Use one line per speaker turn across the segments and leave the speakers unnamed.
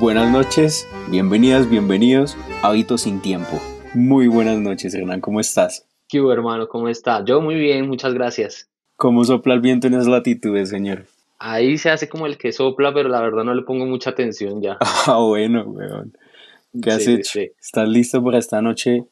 Buenas noches, bienvenidas, bienvenidos a Hábitos sin Tiempo. Muy buenas noches, Hernán, ¿cómo estás?
¿Qué hubo, hermano? ¿Cómo está? Yo muy bien, muchas gracias.
¿Cómo sopla el viento en esas latitudes, señor?
Ahí se hace como el que sopla, pero la verdad no le pongo mucha atención ya.
Ah, bueno, weón. ¿Qué has
Sí,
hecho?
sí.
¿Estás listo para esta noche,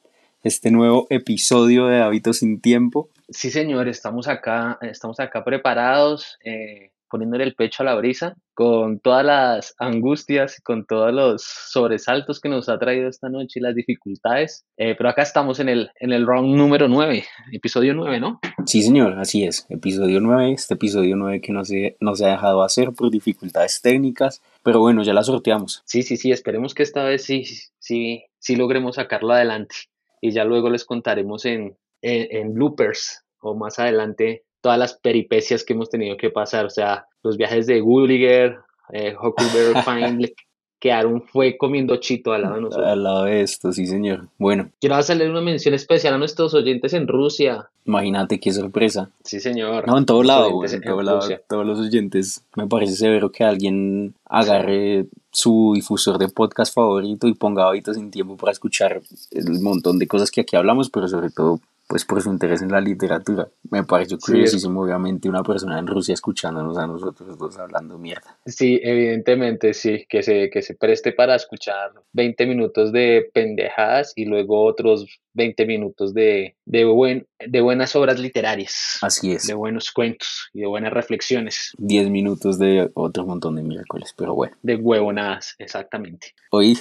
este nuevo episodio de Hábitos sin Tiempo?
Sí, señor, estamos acá, estamos acá preparados, eh, poniéndole el pecho a la brisa, con todas las angustias, con todos los sobresaltos que nos ha traído esta noche y las dificultades. Eh, pero acá estamos en el, en el round número 9, episodio 9, ¿no?
Sí, señor, así es. Episodio 9, este episodio 9 que no se, no se ha dejado hacer por dificultades técnicas, pero bueno, ya la sorteamos.
Sí, sí, sí, esperemos que esta vez sí, sí, sí logremos sacarlo adelante. Y ya luego les contaremos en, en, en bloopers o más adelante todas las peripecias que hemos tenido que pasar. O sea, los viajes de Gulliger, eh, Huckleberry Fine, le quedaron fue comiendo chito al lado de nosotros.
Al lado de esto, sí, señor. Bueno,
Quiero hacerle una mención especial a nuestros oyentes en Rusia.
imagínate qué sorpresa.
Sí, señor.
No, en todo lado, güey, en
en
todo lado, todos los oyentes. Me parece severo que alguien agarre su difusor de podcast favorito y ponga hábitos sin tiempo para escuchar el montón de cosas que aquí hablamos, pero sobre todo, pues por su interés en la literatura. Me pareció
Sí,
curiosísimo, obviamente, una persona en Rusia escuchándonos a nosotros dos hablando mierda.
Sí, evidentemente, sí, que se, que se preste para escuchar 20 minutos de pendejadas y luego otros 20 minutos de, de, buen, de buenas obras literarias,
Así es.
de buenos cuentos y de buenas reflexiones,
10 minutos de otro montón de miércoles, pero bueno.
de huevonadas, exactamente.
Hoy,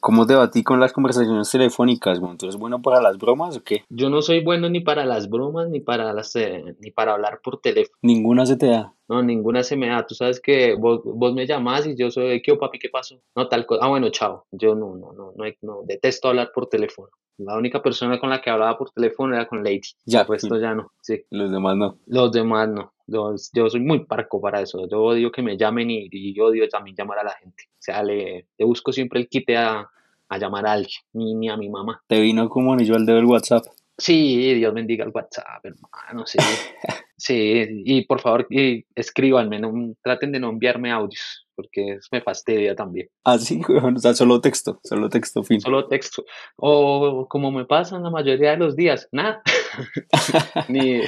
¿cómo te va con las conversaciones telefónicas? güey? ¿Tú eres bueno para las bromas o qué?
Yo no soy bueno ni para las bromas ni para, las, eh, ni para hablar por teléfono.
Ninguna se te da.
No, ninguna se me da. Tú sabes que vos, vos me llamás y yo soy, ¿qué, papi? ¿Qué pasó? No, tal cosa. Ah, bueno, chao. Yo no, no, no, no, no, detesto hablar por teléfono. La única persona con la que hablaba por teléfono era con Lady.
Ya,
El resto ya no. Sí.
los demás no.
Los demás no. Yo, yo soy muy parco para eso. Yo odio que me llamen y, y yo odio también llamar a la gente. O sea, le, le busco siempre el quite a, a llamar a alguien, ni, ni a mi mamá.
Te vino como anillo al dedo el WhatsApp.
Sí, Dios bendiga el WhatsApp, hermano. Sí, sí. Y por favor, y escríbanme, no, traten de no enviarme audios, porque me fastidia también.
Así, weón, o sea, solo texto, solo texto fin.
Solo texto. O como me pasa en la mayoría de los días, nada. ni,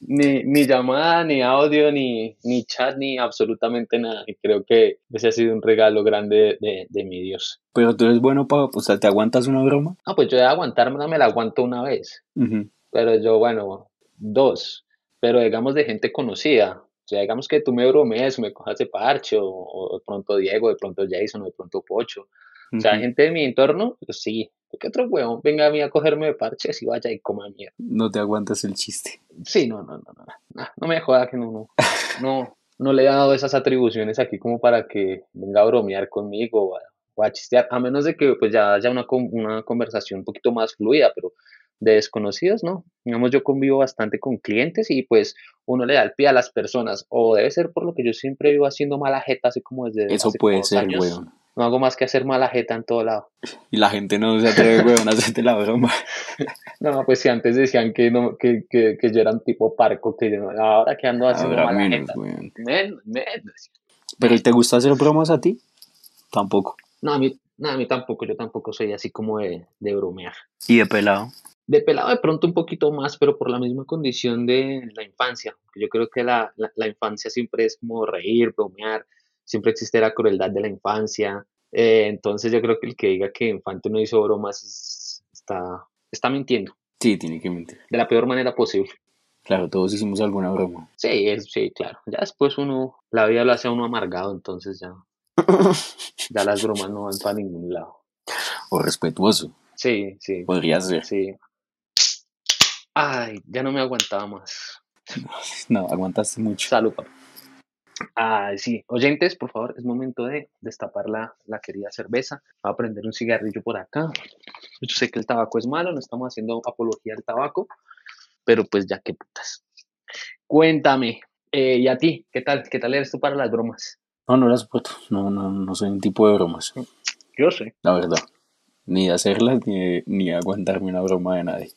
ni, ni llamada, ni audio, ni, ni chat, ni absolutamente nada. Y creo que ese ha sido un regalo grande de, de mi Dios.
Pero tú eres bueno para, o sea, ¿te aguantas una broma?
Ah, pues yo de aguantármela me la aguanto una vez.
Ujú.
Pero yo, bueno, dos. Pero digamos de gente conocida. O sea, digamos que tú me bromees, me cojas de parche, o, o de pronto Diego, de pronto Jason, o de pronto Pocho. O sea,
Ujú.
gente de mi entorno, pues sí. ¿Qué otro huevón venga a mí a cogerme de parches y vaya y coma mierda?
No te aguantas el chiste.
Sí, no, no, no, no. No, no me joda que no, no. No, no le he dado esas atribuciones aquí como para que venga a bromear conmigo o a, o a chistear. A menos de que pues ya haya una, una conversación un poquito más fluida, pero de desconocidos, ¿no? Digamos, yo convivo bastante con clientes y pues uno le da el pie a las personas. O debe ser por lo que yo siempre vivo haciendo mala jeta, así como desde
Eso
hace
puede ser,
años.
weón.
No hago más que hacer mala jeta en todo lado.
Y la gente no se atreve, weón, a hacerte la broma.
No, pues si antes decían que, no, que, que, que yo era un tipo parco, que yo no, ahora que ando haciendo
Ahora
mala
menos,
jeta.
weón.
Menos, menos.
¿Pero ¿y te gusta hacer bromas a ti? Tampoco.
No, a mí, no, a mí tampoco, yo tampoco soy así como de, de bromear.
¿Y de pelado?
De pelado de pronto un poquito más, pero por la misma condición de la infancia. Yo creo que la, la, la infancia siempre es como reír, bromear, siempre existe la crueldad de la infancia. Eh, entonces yo creo que el que diga que infante no hizo bromas es- está, está mintiendo,
Sí, tiene que mentir.
de la peor manera posible.
Claro, todos hicimos alguna broma.
Sí, es, sí, claro. Ya después uno, la vida lo hace a uno amargado, entonces ya, ya las bromas no van para ningún lado.
O respetuoso,
Sí, sí,
podría ser.
sí. Ay, ya no me aguantaba más.
No, aguantaste mucho.
Salud, papá. Ay, sí. Oyentes, por favor, es momento de destapar la, la querida cerveza. Voy a prender un cigarrillo por acá. Yo sé que el tabaco es malo, no estamos haciendo apología al tabaco, pero pues ya qué putas. Cuéntame, eh, ¿y a ti? ¿Qué tal? ¿Qué tal eres tú para las bromas?
No, no la soporto. No, no, no soy un tipo de bromas.
Yo sé.
La verdad. Ni de hacerlas, ni de, ni de aguantarme una broma de nadie.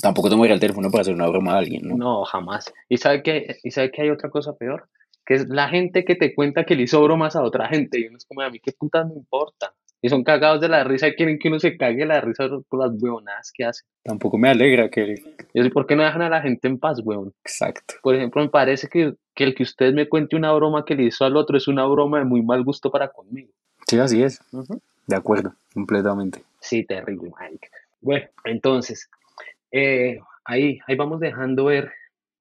Tampoco tomaría el teléfono para hacer una broma a alguien, ¿no?
No, jamás. ¿Y sabe que, y sabe que hay otra cosa peor? que es la gente que te cuenta que le hizo bromas a otra gente. Y uno es como, a mí qué puta me importa. Y son cagados de la risa y quieren que uno se cague la risa por las huevonadas que hacen.
Tampoco me alegra que...
Yo sé por qué no dejan a la gente en paz, huevón.
Exacto.
Por ejemplo, me parece que, que el que usted me cuente una broma que le hizo al otro es una broma de muy mal gusto para conmigo.
Sí, así es. De acuerdo, completamente.
Sí, terrible, Mike. Bueno, entonces, eh, ahí, ahí vamos dejando ver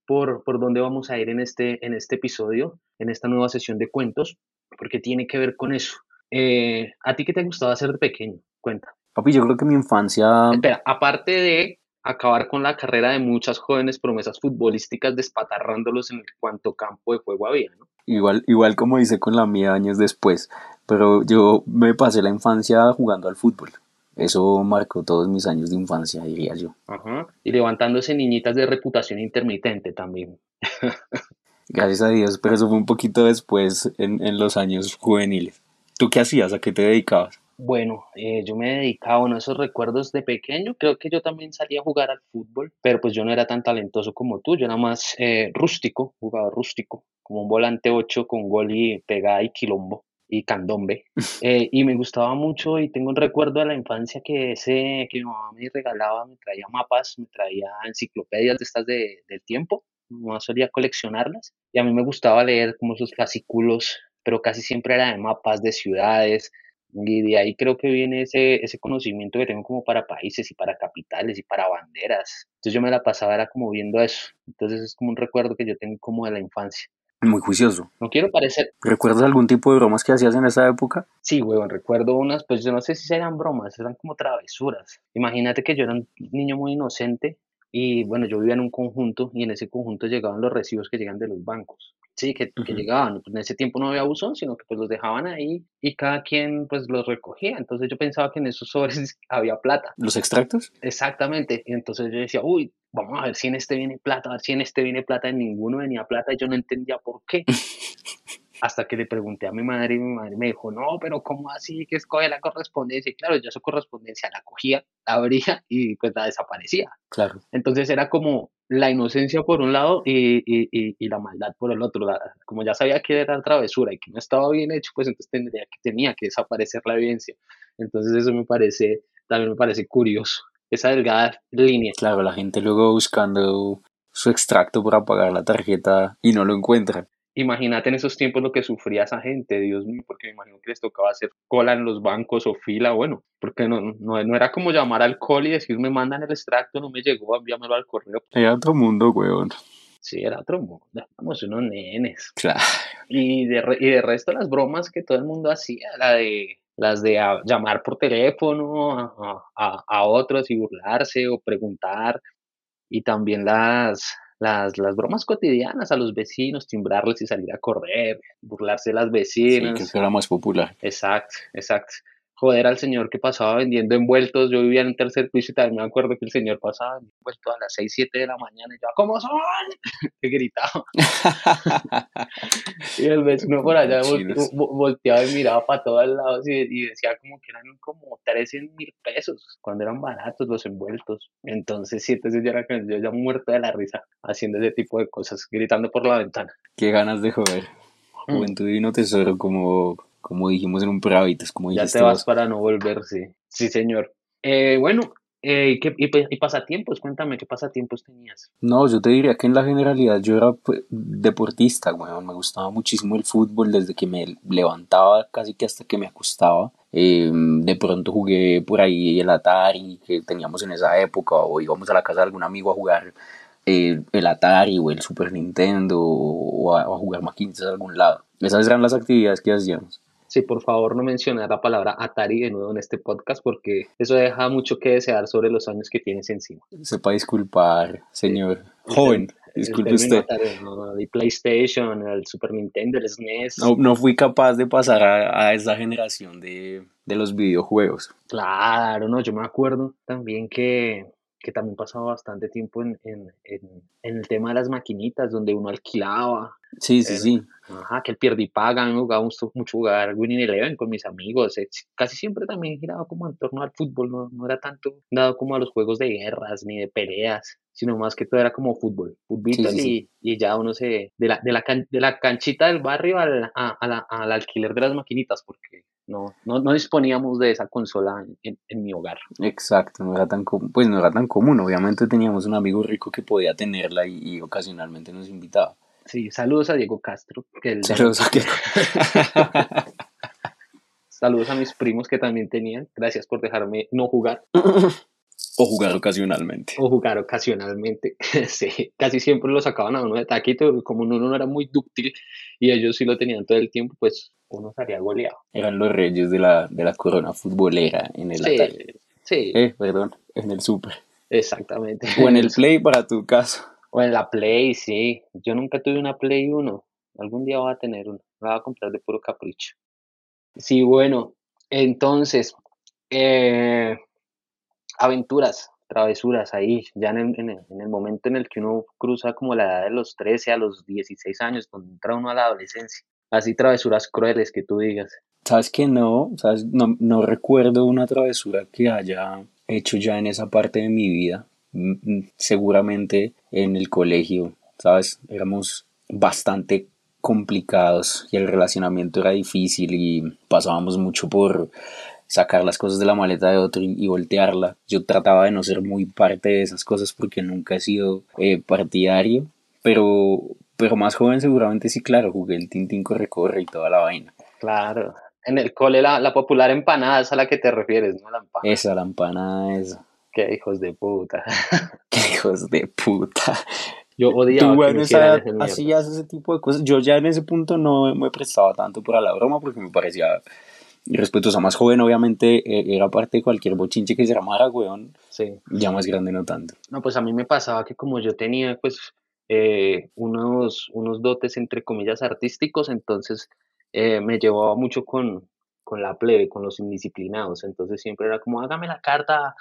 por, por dónde vamos a ir en este, en este episodio, en esta nueva sesión de cuentos, porque tiene que ver con eso. Eh, ¿A ti qué te gustaba hacer de pequeño? Cuenta.
Papi, yo creo que mi infancia...
Espera, aparte de acabar con la carrera de muchas jóvenes promesas futbolísticas despatarrándolos en cuanto campo de juego había, ¿no?
Igual, igual como hice con la mía años después, pero yo me pasé la infancia jugando al fútbol. Eso marcó todos mis años de infancia, diría yo.
Ajá. Y levantándose niñitas de reputación intermitente también.
Gracias a Dios, pero eso fue un poquito después en, en los años juveniles. ¿Tú qué hacías? ¿A qué te dedicabas?
Bueno, eh, yo me dedicaba, bueno, esos recuerdos de pequeño, creo que yo también salía a jugar al fútbol, pero pues yo no era tan talentoso como tú, yo era más eh, rústico, jugaba rústico, como un volante 8 con gol y pegada y quilombo y candombe. Eh, y me gustaba mucho y tengo un recuerdo de la infancia que ese que mi mamá me regalaba, me traía mapas, me traía enciclopedias de estas de, del tiempo, mi mamá solía coleccionarlas y a mí me gustaba leer como esos fascículos, pero casi siempre era de mapas de ciudades, y de ahí creo que viene ese, ese conocimiento que tengo como para países y para capitales y para banderas. Entonces yo me la pasaba era como viendo eso. Entonces es como un recuerdo que yo tengo como de la infancia.
Muy juicioso.
No quiero parecer...
¿Recuerdas algún tipo de bromas que hacías en esa época?
Sí, huevón, recuerdo unas, pues yo no sé si eran bromas, eran como travesuras. Imagínate que yo era un niño muy inocente y bueno, yo vivía en un conjunto y en ese conjunto llegaban los recibos que llegan de los bancos. Sí, que, que llegaban. Pues en ese tiempo no había buzón, sino que pues los dejaban ahí y cada quien pues los recogía. Entonces yo pensaba que en esos sobres había plata.
¿Los extractos?
Exactamente. Y entonces yo decía, uy, vamos a ver si en este viene plata, a ver si en este viene plata. En ninguno venía plata y yo no entendía por qué. Hasta que le pregunté a mi madre y mi madre me dijo, no, pero ¿cómo así que escoge la correspondencia? Y claro, yo su correspondencia la cogía, la abría y pues la desaparecía.
Claro.
Entonces era como la inocencia por un lado y, y, y, y la maldad por el otro. La, como ya sabía que era travesura y que no estaba bien hecho, pues entonces tendría que, tenía que desaparecer la evidencia. Entonces eso me parece, también me parece curioso, esa delgada línea.
Claro, la gente luego buscando su extracto para pagar la tarjeta y no lo encuentra.
Imagínate en esos tiempos lo que sufría esa gente, Dios mío, porque me imagino que les tocaba hacer cola en los bancos o fila, bueno, porque no, no, no era como llamar al call y decir, me mandan el extracto, no me llegó, envíamelo al correo.
Era otro mundo, weón.
Sí, era otro mundo, éramos unos nenes.
Claro.
Y de, re- y de resto las bromas que todo el mundo hacía, la de las de a- llamar por teléfono a, a- a otros y burlarse o preguntar, y también las, las, las bromas cotidianas a los vecinos, timbrarles y salir a correr, burlarse de las
Sí,
vecinas.
que era más popular.
Exacto, exacto. Joder al señor que pasaba vendiendo envueltos. Yo vivía en el tercer piso y también me acuerdo que el señor pasaba envueltos a las 6, 7 de la mañana y yo, ¿cómo son? que gritaba. y el vecino por allá volteaba y miraba para todos lados y, y decía como que eran como 13 mil pesos cuando eran baratos los envueltos. Entonces, sí, entonces yo era que yo ya muerto de la risa haciendo ese tipo de cosas, gritando por la ventana.
Qué ganas de joder.
Mm.
Juventud divino tesoro, como, como dijimos en un Pravitas, como
Ya te vas
vos.
para no volver, sí. Sí, señor. Eh, bueno, eh, ¿y, qué- y pasatiempos? Cuéntame, ¿qué pasatiempos tenías?
No, yo te diría que en la generalidad yo era pues, deportista, weón. Me gustaba muchísimo el fútbol desde que me levantaba casi que hasta que me acostaba. Eh, de pronto jugué por ahí el Atari que teníamos en esa época o íbamos a la casa de algún amigo a jugar eh, el Atari o el Super Nintendo o a, o a jugar maquinitas a algún lado. Esas eran las actividades que hacíamos.
Sí, por favor, no mencionar la palabra Atari de nuevo en este podcast porque eso deja mucho que desear sobre los años que tienes encima.
Sepa disculpar, señor. Joven, disculpe usted.
Atari, ¿no? El PlayStation, el Super Nintendo, el SNES.
No, no fui capaz de pasar a, a esa generación de, de los videojuegos.
Claro, no, yo me acuerdo también que, que también pasaba bastante tiempo en, en, en, el tema de las maquinitas, donde uno alquilaba.
Sí, sí, sí.
Ajá, que el pierde y paga, me jugaba mucho, mucho jugar Winning Eleven con mis amigos. Eh, casi siempre también giraba como en torno al fútbol, no, no era tanto dado como a los juegos de guerras ni de peleas, sino más que todo era como fútbol, fútbol y, y, ya uno se, de la, de la, de la canchita del barrio al, a, al alquiler de las maquinitas, porque no, no, no disponíamos de esa consola en, en, mi hogar.
Exacto, no era tan pues no era tan común, obviamente teníamos un amigo rico que podía tenerla y, ocasionalmente nos invitaba.
Sí, saludos a Diego Castro. Que
saludos a
Saludos a mis primos que también tenían. Gracias por dejarme no jugar.
O jugar ocasionalmente.
O jugar ocasionalmente. sí, casi siempre lo sacaban a uno de taquito, como uno no era muy dúctil y ellos sí lo tenían todo el tiempo, pues uno estaría goleado.
Eran los reyes de la, de la corona futbolera en el
sí, Sí.
Eh, perdón, en el super.
Exactamente.
O en el Play para tu caso.
O en la Play, sí. Yo nunca tuve una Play 1. Algún día voy a tener una. La voy a comprar de puro capricho. Sí, bueno. Entonces, eh, aventuras, travesuras ahí, ya en el, en, el, momento en el que uno cruza como la edad de los 13 a los 16 años, cuando entra uno a la adolescencia. Así travesuras crueles que tú digas.
Sabes que no, sabes, no, no recuerdo una travesura que haya hecho ya en esa parte de mi vida. Mm, mm, seguramente en el colegio, sabes, éramos bastante complicados y el relacionamiento era difícil y pasábamos mucho por sacar las cosas de la maleta de otro y, voltearla. Yo trataba de no ser muy parte de esas cosas porque nunca he sido eh, partidario, pero, pero más joven seguramente sí, claro, jugué el Tintín corre corre y toda la vaina.
Claro. En el cole la, la popular empanada es a la que te refieres, ¿no? La empanada.
Esa, la empanada, esa.
Qué hijos de puta.
Qué hijos de puta.
Yo odiaba
Tú, que me hacías ese tipo de cosas. Yo ya en ese punto no me prestaba tanto para la broma porque me parecía y respetuosa más joven, obviamente, eh, era parte de cualquier bochinche que se llamara, weón.
Sí.
Ya más grande no tanto.
No, pues a mí me pasaba que como yo tenía, pues, eh, unos, unos dotes, entre comillas, artísticos, entonces eh, me llevaba mucho con, con la plebe, con los indisciplinados. Entonces siempre era como, hágame la carta,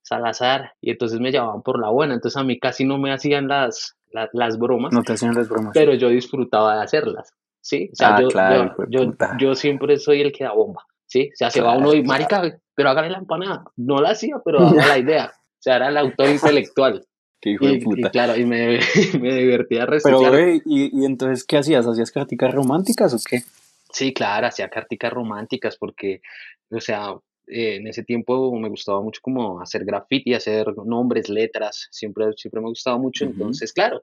Salazar, y entonces me llevaban por la buena. Entonces a mí casi no me hacían las, las bromas.
No te hacían las bromas.
Pero yo disfrutaba de hacerlas. ¿sí? O sea, ah, yo, yo, siempre soy el que da bomba, ¿sí? O sea, se va uno y, marica, pero hágale la empanada. No la hacía, pero daba la idea. O sea, era el autor intelectual.
Qué hijo
y,
de puta.
Y claro, y me, me divertía
Pero, güey, ¿y, ¿y, entonces qué hacías? ¿Hacías carticas románticas o qué?
Sí, claro, hacía carticas románticas porque, o sea, eh, en ese tiempo me gustaba mucho como hacer graffiti, hacer nombres, letras, siempre, siempre me gustaba mucho. Entonces, claro,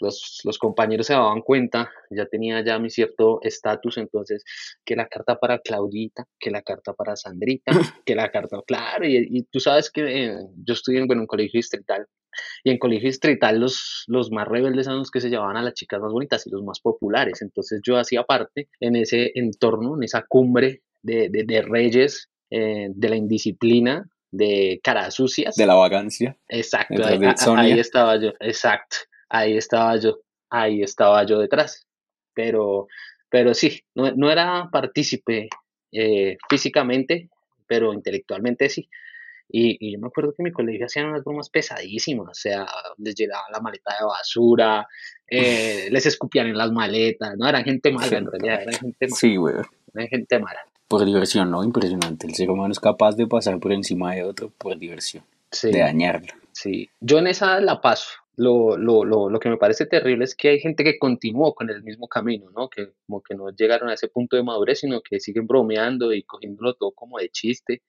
los, los, compañeros se daban cuenta, ya tenía ya mi cierto estatus, entonces que la carta para Claudita, que la carta para Sandrita, que la carta, claro, y, y tú sabes que eh, yo estudié en un colegio distrital, y en colegio distrital los, los más rebeldes son los que se llevaban a las chicas más bonitas y los más populares, entonces yo hacía parte en ese entorno, en esa cumbre de, de, de reyes, eh, de la indisciplina, de caras sucias.
De la vagancia.
Exacto, ahí, ahí estaba yo, exacto ahí estaba yo, ahí estaba yo detrás. Pero, pero sí, no, no era partícipe eh, físicamente, pero intelectualmente sí. Y, y, yo me acuerdo que en mi colegio hacían unas bromas pesadísimas, o sea, les llegaba la maleta de basura, eh, les escupían en las maletas, ¿no? Eran gente mala en realidad, eran gente mala.
Sí, güey.
Eran gente mala.
Por diversión, ¿no? Impresionante. El ser humano es capaz de pasar por encima de otro por diversión, de dañarlo.
Sí, yo en esa la paso, lo, lo, lo, lo, que me parece terrible es que hay gente que continuó con el mismo camino, ¿no? Que como que no llegaron a ese punto de madurez, sino que siguen bromeando y cogiéndolo todo como de chiste,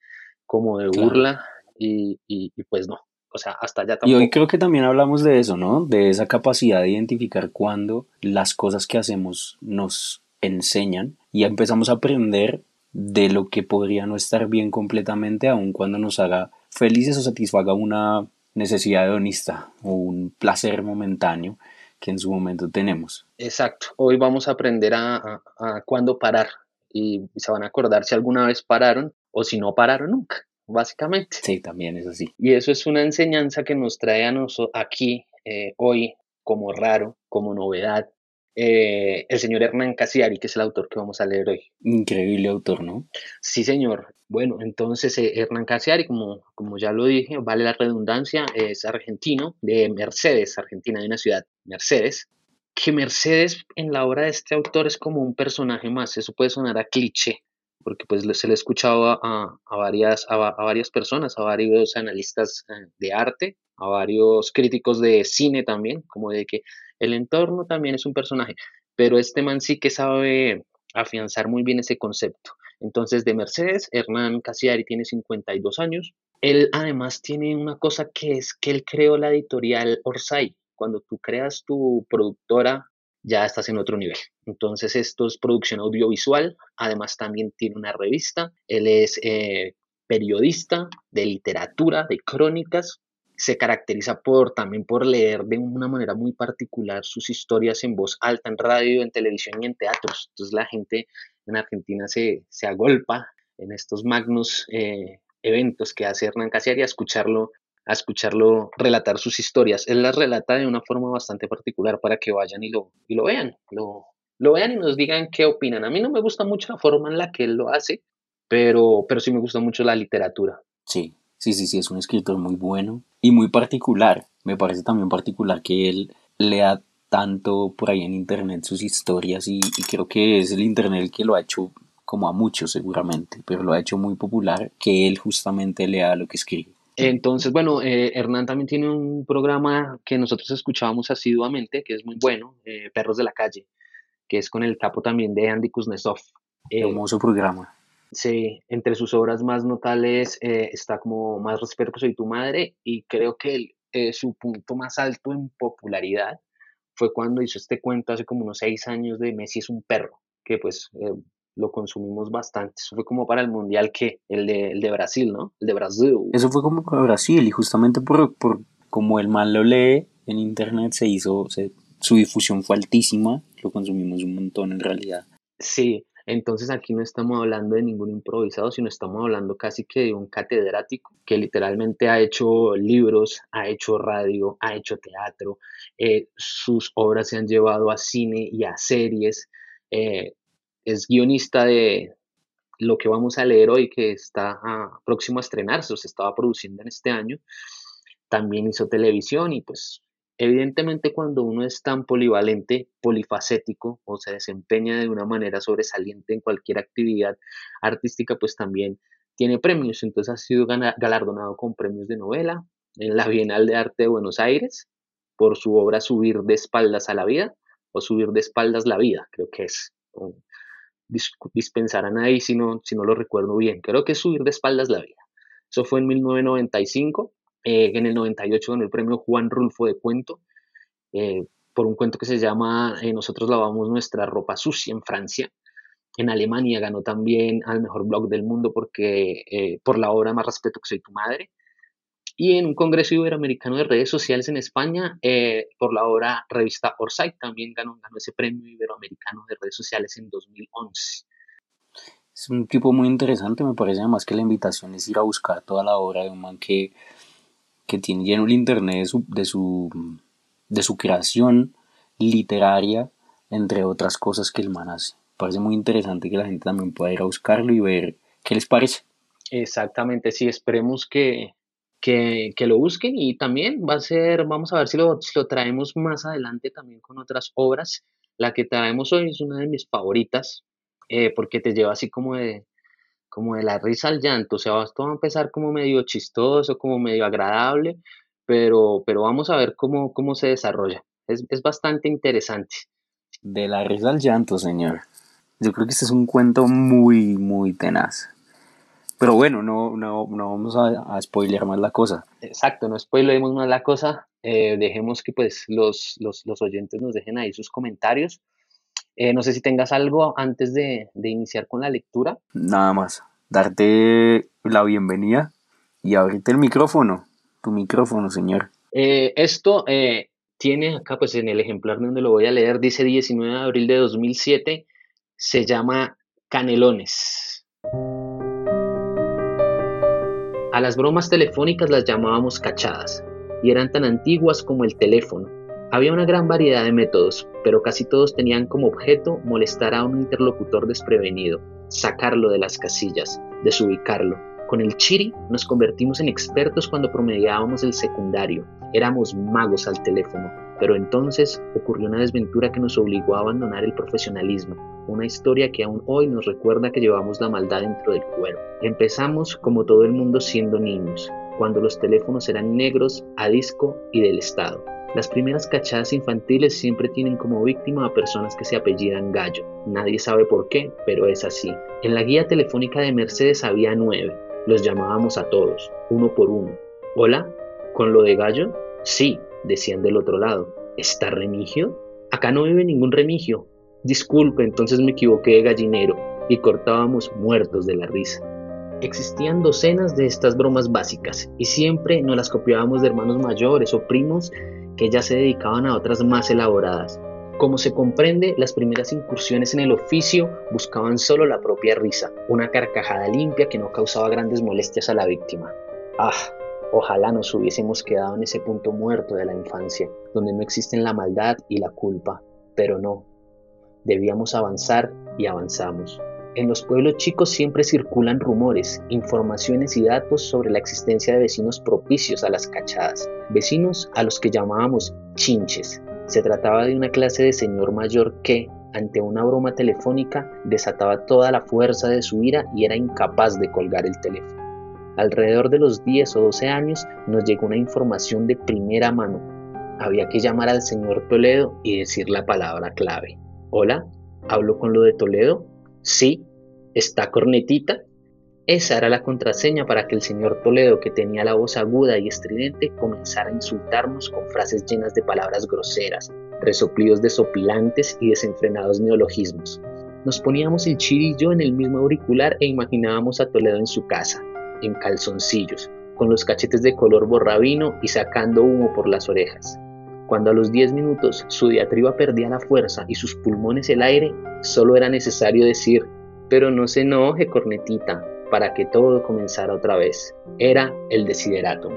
como de burla, y, y, pues no. O sea, hasta allá tampoco.
Y hoy creo que también hablamos de eso, ¿no? De esa capacidad de identificar cuando las cosas que hacemos nos enseñan y empezamos a aprender de lo que podría no estar bien completamente, aun cuando nos haga felices o satisfaga una necesidad hedonista o un placer momentáneo que en su momento tenemos.
Exacto. Hoy vamos a aprender a, a, cuándo parar y se van a acordar si alguna vez pararon o si no pararon nunca, básicamente.
Sí, también es así.
Y eso es una enseñanza que nos trae a nosotros aquí eh, hoy como raro, como novedad, eh, el señor Hernán Casiari, que es el autor que vamos a leer hoy.
Increíble autor, ¿no?
Sí, señor. Bueno, entonces eh, Hernán Casiari, como, como ya lo dije, vale la redundancia, es argentino, de Mercedes, Argentina, de una ciudad, Mercedes, que Mercedes en la obra de este autor es como un personaje más, eso puede sonar a cliché, porque pues se le he escuchado a, varias, a, varias personas, a varios analistas eh, de arte, a varios críticos de cine también, como de que el entorno también es un personaje, pero este man sí que sabe afianzar muy bien ese concepto. Entonces, de Mercedes, Hernán Casiari tiene 52 años. Él además tiene una cosa que es que él creó la editorial Orsay. Cuando tú creas tu productora, ya estás en otro nivel. Entonces, esto es producción audiovisual. Además, también tiene una revista. Él es eh, periodista de literatura, de crónicas se caracteriza por también por leer de una manera muy particular sus historias en voz alta, en radio, en televisión y en teatros. Entonces la gente en Argentina se, se agolpa en estos magnos eh, eventos que hace Hernán Casiari a escucharlo, a escucharlo relatar sus historias. Él las relata de una forma bastante particular para que vayan y lo, y lo vean, lo, lo vean y nos digan qué opinan. A mí no me gusta mucho la forma en la que él lo hace, pero, pero sí me gusta mucho la literatura.
Sí, Sí, sí, sí, es un escritor muy bueno y muy particular. Me parece también particular que él lea tanto por ahí en internet sus historias y, creo que es el internet el que lo ha hecho como a muchos seguramente, pero lo ha hecho muy popular que él justamente lea lo que escribe.
Entonces, bueno, eh, Hernán también tiene un programa que nosotros escuchábamos asiduamente, que es muy bueno, eh, Perros de la Calle, que es con el capo también de Andy Kuznetsov.
Eh, Hermoso programa.
Sí, entre sus obras más notables eh, está como Más respeto que soy tu madre y creo que eh, su punto más alto en popularidad fue cuando hizo este cuento hace como unos seis años de Messi es un perro, que pues eh, lo consumimos bastante. Eso fue como para el Mundial que el de, el de Brasil, ¿no? El de Brasil.
Eso fue como para Brasil y justamente por, por como el mal lo lee en internet se hizo, su difusión fue altísima, lo consumimos un montón en realidad.
Sí, entonces aquí no estamos hablando de ningún improvisado, sino estamos hablando casi que de un catedrático que literalmente ha hecho libros, ha hecho radio, ha hecho teatro, eh, sus obras se han llevado a cine y a series, eh, es guionista de lo que vamos a leer hoy que está ah, próximo a estrenarse o se estaba produciendo en este año. También hizo televisión y pues Evidentemente, cuando uno es tan polivalente, polifacético o se desempeña de una manera sobresaliente en cualquier actividad artística, pues también tiene premios. Entonces ha sido galardonado con premios de novela en la Bienal de Arte de Buenos Aires por su obra Subir de espaldas a la vida o Subir de espaldas la vida, creo que es. Dispensarán ahí si no, si no lo recuerdo bien. Creo que es Subir de espaldas la vida. Eso fue en 1995 eh, en el 98 ganó el premio Juan Rulfo de Cuento eh, por un cuento que se llama eh, Nosotros lavamos nuestra ropa sucia en Francia. En Alemania ganó también al mejor blog del mundo porque, por la obra Más respeto que soy tu madre. Y en un congreso iberoamericano de redes sociales en España, por la obra Revista Orsay, también ganó, ganó ese premio iberoamericano de redes sociales en 2011.
Es un tipo muy interesante, me parece además que la invitación es ir a buscar toda la obra de un man que que tiene lleno el internet de su, de su, de su creación literaria, entre otras cosas que el man hace. Parece muy interesante que la gente también pueda ir a buscarlo y ver qué les parece.
Exactamente, sí, esperemos que, que, que, lo busquen y también va a ser, vamos a ver si lo, lo traemos más adelante también con otras obras. La que traemos hoy es una de mis favoritas eh, porque te lleva así como de, como de la risa al llanto, o sea, esto va a empezar como medio chistoso, como medio agradable, pero, pero vamos a ver cómo, cómo se desarrolla. Es, bastante interesante.
De la risa al llanto, señor. Yo creo que este es un cuento muy, muy tenaz. Pero bueno, no, no, no vamos a, a spoilear más la cosa.
Exacto, no spoileemos más la cosa. Eh, dejemos que pues los, los, los, oyentes nos dejen ahí sus comentarios. Eh, no sé si tengas algo antes de, de, iniciar con la lectura.
Nada más, darte la bienvenida y abrirte el micrófono, tu micrófono, señor.
Eh, esto eh, tiene acá, pues en el ejemplar donde lo voy a leer, dice 19 de abril de 2007, se llama Canelones. A las bromas telefónicas las llamábamos cachadas y eran tan antiguas como el teléfono Había una gran variedad de métodos, pero casi todos tenían como objeto molestar a un interlocutor desprevenido, sacarlo de las casillas, desubicarlo. Con el chiri nos convertimos en expertos cuando promediábamos el secundario. Éramos magos al teléfono, pero entonces ocurrió una desventura que nos obligó a abandonar el profesionalismo, una historia que aún hoy nos recuerda que llevamos la maldad dentro del cuero. Empezamos como todo el mundo siendo niños, cuando los teléfonos eran negros, a disco y del Estado. Las primeras cachadas infantiles siempre tienen como víctima a personas que se apellidan Gallo. Nadie sabe por qué, pero es así. En la guía telefónica de Mercedes había nueve. Los llamábamos a todos, uno por uno. ¿Hola? ¿Con lo de Gallo? Sí, decían del otro lado. ¿Está Remigio? Acá no vive ningún Remigio. Disculpe, entonces me equivoqué de gallinero y cortábamos muertos de la risa. Existían docenas de estas bromas básicas y siempre nos las copiábamos de hermanos mayores o primos que ya se dedicaban a otras más elaboradas. Como se comprende, las primeras incursiones en el oficio buscaban solo la propia risa, una carcajada limpia que no causaba grandes molestias a la víctima. Ah, ojalá nos hubiésemos quedado en ese punto muerto de la infancia, donde no existen la maldad y la culpa, pero no. Debíamos avanzar y avanzamos. En los pueblos chicos siempre circulan rumores, informaciones y datos sobre la existencia de vecinos propicios a las cachadas, vecinos a los que llamábamos chinches. Se trataba de una clase de señor mayor que, ante una broma telefónica, desataba toda la fuerza de su ira y era incapaz de colgar el teléfono. Alrededor de los 10 o 12 años nos llegó una información de primera mano. Había que llamar al señor Toledo y decir la palabra clave. Hola, ¿hablo con lo de Toledo? Sí, ¿Está cornetita? Esa era la contraseña para que el señor Toledo, que tenía la voz aguda y estridente, comenzara a insultarnos con frases llenas de palabras groseras, resoplidos desopilantes y desenfrenados neologismos. Nos poníamos el chirillo en el mismo auricular e imaginábamos a Toledo en su casa, en calzoncillos, con los cachetes de color borrabino y sacando humo por las orejas. Cuando a los 10 minutos su diatriba perdía la fuerza y sus pulmones el aire, solo era necesario decir pero no se enoje, cornetita, para que todo comenzara otra vez. Era el desideratum.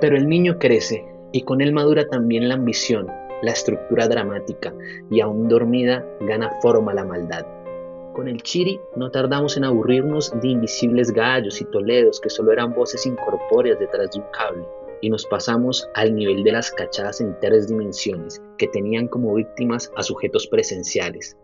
Pero el niño crece y con él madura también la ambición, la estructura dramática y aún dormida gana forma la maldad. Con el chiri no tardamos en aburrirnos de invisibles gallos y toledos que solo eran voces incorpóreas detrás de un cable y nos pasamos al nivel de las cachadas en tres dimensiones que tenían como víctimas a sujetos presenciales,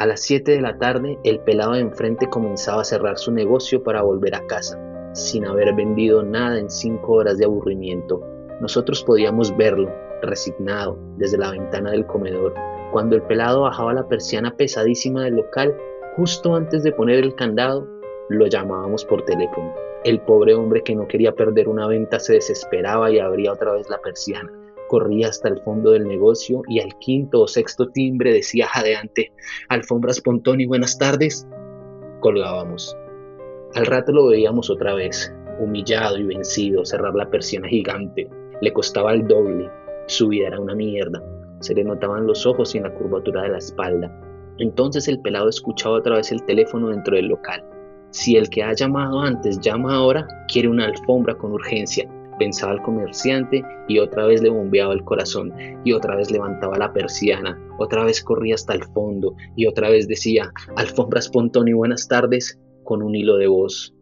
a las 7 de la tarde, el pelado de enfrente comenzaba a cerrar su negocio para volver a casa, sin haber vendido nada en cinco horas de aburrimiento. Nosotros podíamos verlo, resignado, desde la ventana del comedor. Cuando el pelado bajaba la persiana pesadísima del local, justo antes de poner el candado, lo llamábamos por teléfono. El pobre hombre que no quería perder una venta se desesperaba y abría otra vez la persiana corría hasta el fondo del negocio y al quinto o sexto timbre decía jadeante, alfombras Pontón y buenas tardes. Colgábamos. Al rato lo veíamos otra vez, humillado y vencido, cerrar la persiana gigante. Le costaba el doble. Su vida era una mierda. Se le notaban los ojos y en la curvatura de la espalda. Entonces el pelado escuchaba otra vez el teléfono dentro del local. Si el que ha llamado antes llama ahora, quiere una alfombra con urgencia pensaba el comerciante y otra vez le bombeaba el corazón y otra vez levantaba la persiana, otra vez corría hasta el fondo y otra vez decía, alfombras pontón y buenas tardes, con un hilo de voz.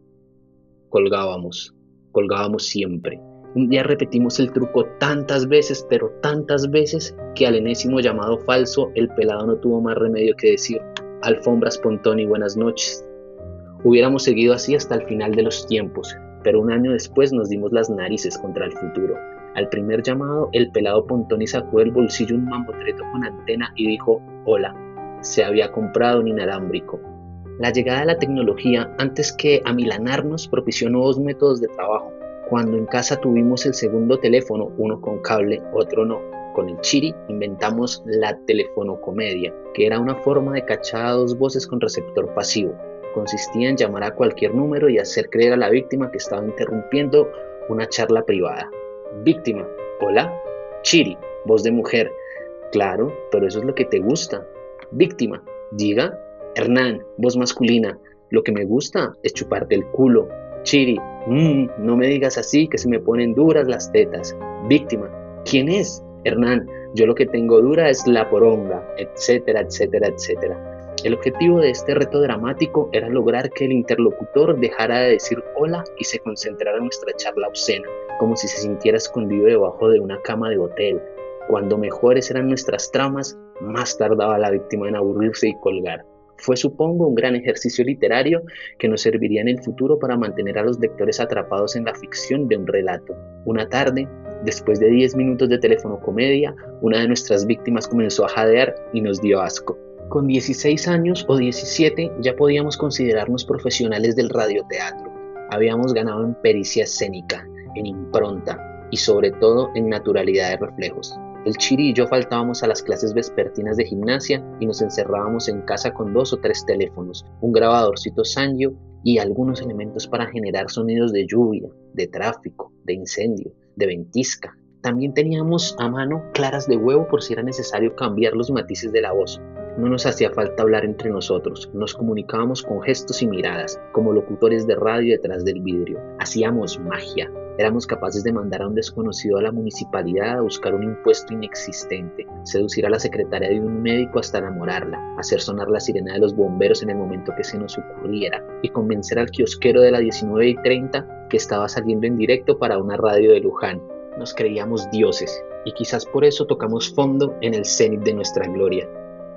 Colgábamos, colgábamos siempre. Un día repetimos el truco tantas veces, pero tantas veces, que al enésimo llamado falso el pelado no tuvo más remedio que decir, alfombras pontón y buenas noches. Hubiéramos seguido así hasta el final de los tiempos, pero un año después nos dimos las narices contra el futuro. Al primer llamado, el pelado Pontoni sacó del bolsillo un mamotreto con antena y dijo, hola, se había comprado un inalámbrico. La llegada de la tecnología, antes que amilanarnos, propició nuevos métodos de trabajo. Cuando en casa tuvimos el segundo teléfono, uno con cable, otro no, con el Chiri inventamos la telefonocomedia, que era una forma de cachar a dos voces con receptor pasivo consistía en llamar a cualquier número y hacer creer a la víctima que estaba interrumpiendo una charla privada. Víctima, hola, Chiri, voz de mujer. Claro, pero eso es lo que te gusta. Víctima, diga, Hernán, voz masculina. Lo que me gusta es chuparte el culo. Chiri, mmm, no me digas así que se me ponen duras las tetas. Víctima, ¿quién es? Hernán, Yo lo que tengo dura es la poronga, etcétera, etcétera, etcétera. El objetivo de este reto dramático era lograr que el interlocutor dejara de decir hola y se concentrara en nuestra charla obscena, como si se sintiera escondido debajo de una cama de hotel. Cuando mejores eran nuestras tramas, más tardaba la víctima en aburrirse y colgar. Fue, supongo, un gran ejercicio literario que nos serviría en el futuro para mantener a los lectores atrapados en la ficción de un relato. Una tarde, después de 10 minutos de teléfono comedia, una de nuestras víctimas comenzó a jadear y nos dio asco. Con 16 años o 17 ya podíamos considerarnos profesionales del radioteatro. Habíamos ganado en pericia escénica, en impronta y sobre todo en naturalidad de reflejos. El Chiri y yo faltábamos a las clases vespertinas de gimnasia y nos encerrábamos en casa con dos o tres teléfonos, un grabadorcito Sanyo y algunos elementos para generar sonidos de lluvia, de tráfico, de incendio, de ventisca. También teníamos a mano claras de huevo por si era necesario cambiar los matices de la voz. No nos hacía falta hablar entre nosotros, nos comunicábamos con gestos y miradas, como locutores de radio detrás del vidrio. Hacíamos magia, Éramos capaces de mandar a un desconocido a la municipalidad a buscar un impuesto inexistente, seducir a la secretaria de un médico hasta enamorarla, hacer sonar la sirena de los bomberos en el momento que se nos ocurriera y convencer al kiosquero de la 19 y 30 que estaba saliendo en directo para una radio de Luján. Nos creíamos dioses y quizás por eso tocamos fondo en el cenit de nuestra gloria.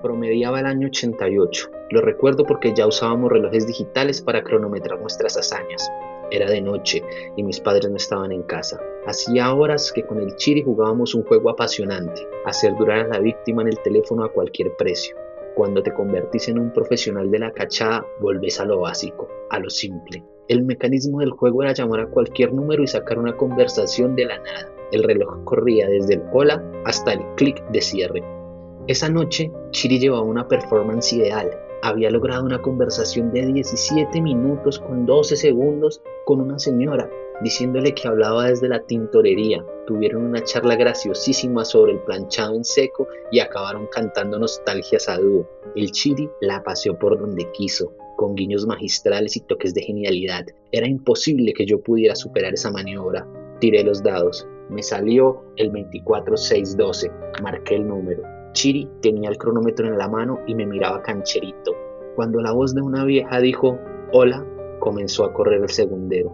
Promediaba el año 88. Lo recuerdo porque ya usábamos relojes digitales para cronometrar nuestras hazañas. Era de noche y mis padres no estaban en casa. Hacía horas que con el Chiri jugábamos un juego apasionante, hacer durar a la víctima en el teléfono a cualquier precio. Cuando te convertís en un profesional de la cachada, volvés a lo básico, a lo simple. El mecanismo del juego era llamar a cualquier número y sacar una conversación de la nada. El reloj corría desde el hola hasta el clic de cierre. Esa noche, Chiri llevaba una performance ideal, había logrado una conversación de 17 minutos con 12 segundos con una señora, diciéndole que hablaba desde la tintorería. Tuvieron una charla graciosísima sobre el planchado en seco y acabaron cantando nostalgias a dúo. El chiri la paseó por donde quiso, con guiños magistrales y toques de genialidad. Era imposible que yo pudiera superar esa maniobra. Tiré los dados. Me salió el 24612. Marqué el número. Chiri tenía el cronómetro en la mano y me miraba cancherito. Cuando la voz de una vieja dijo hola, comenzó a correr el segundero.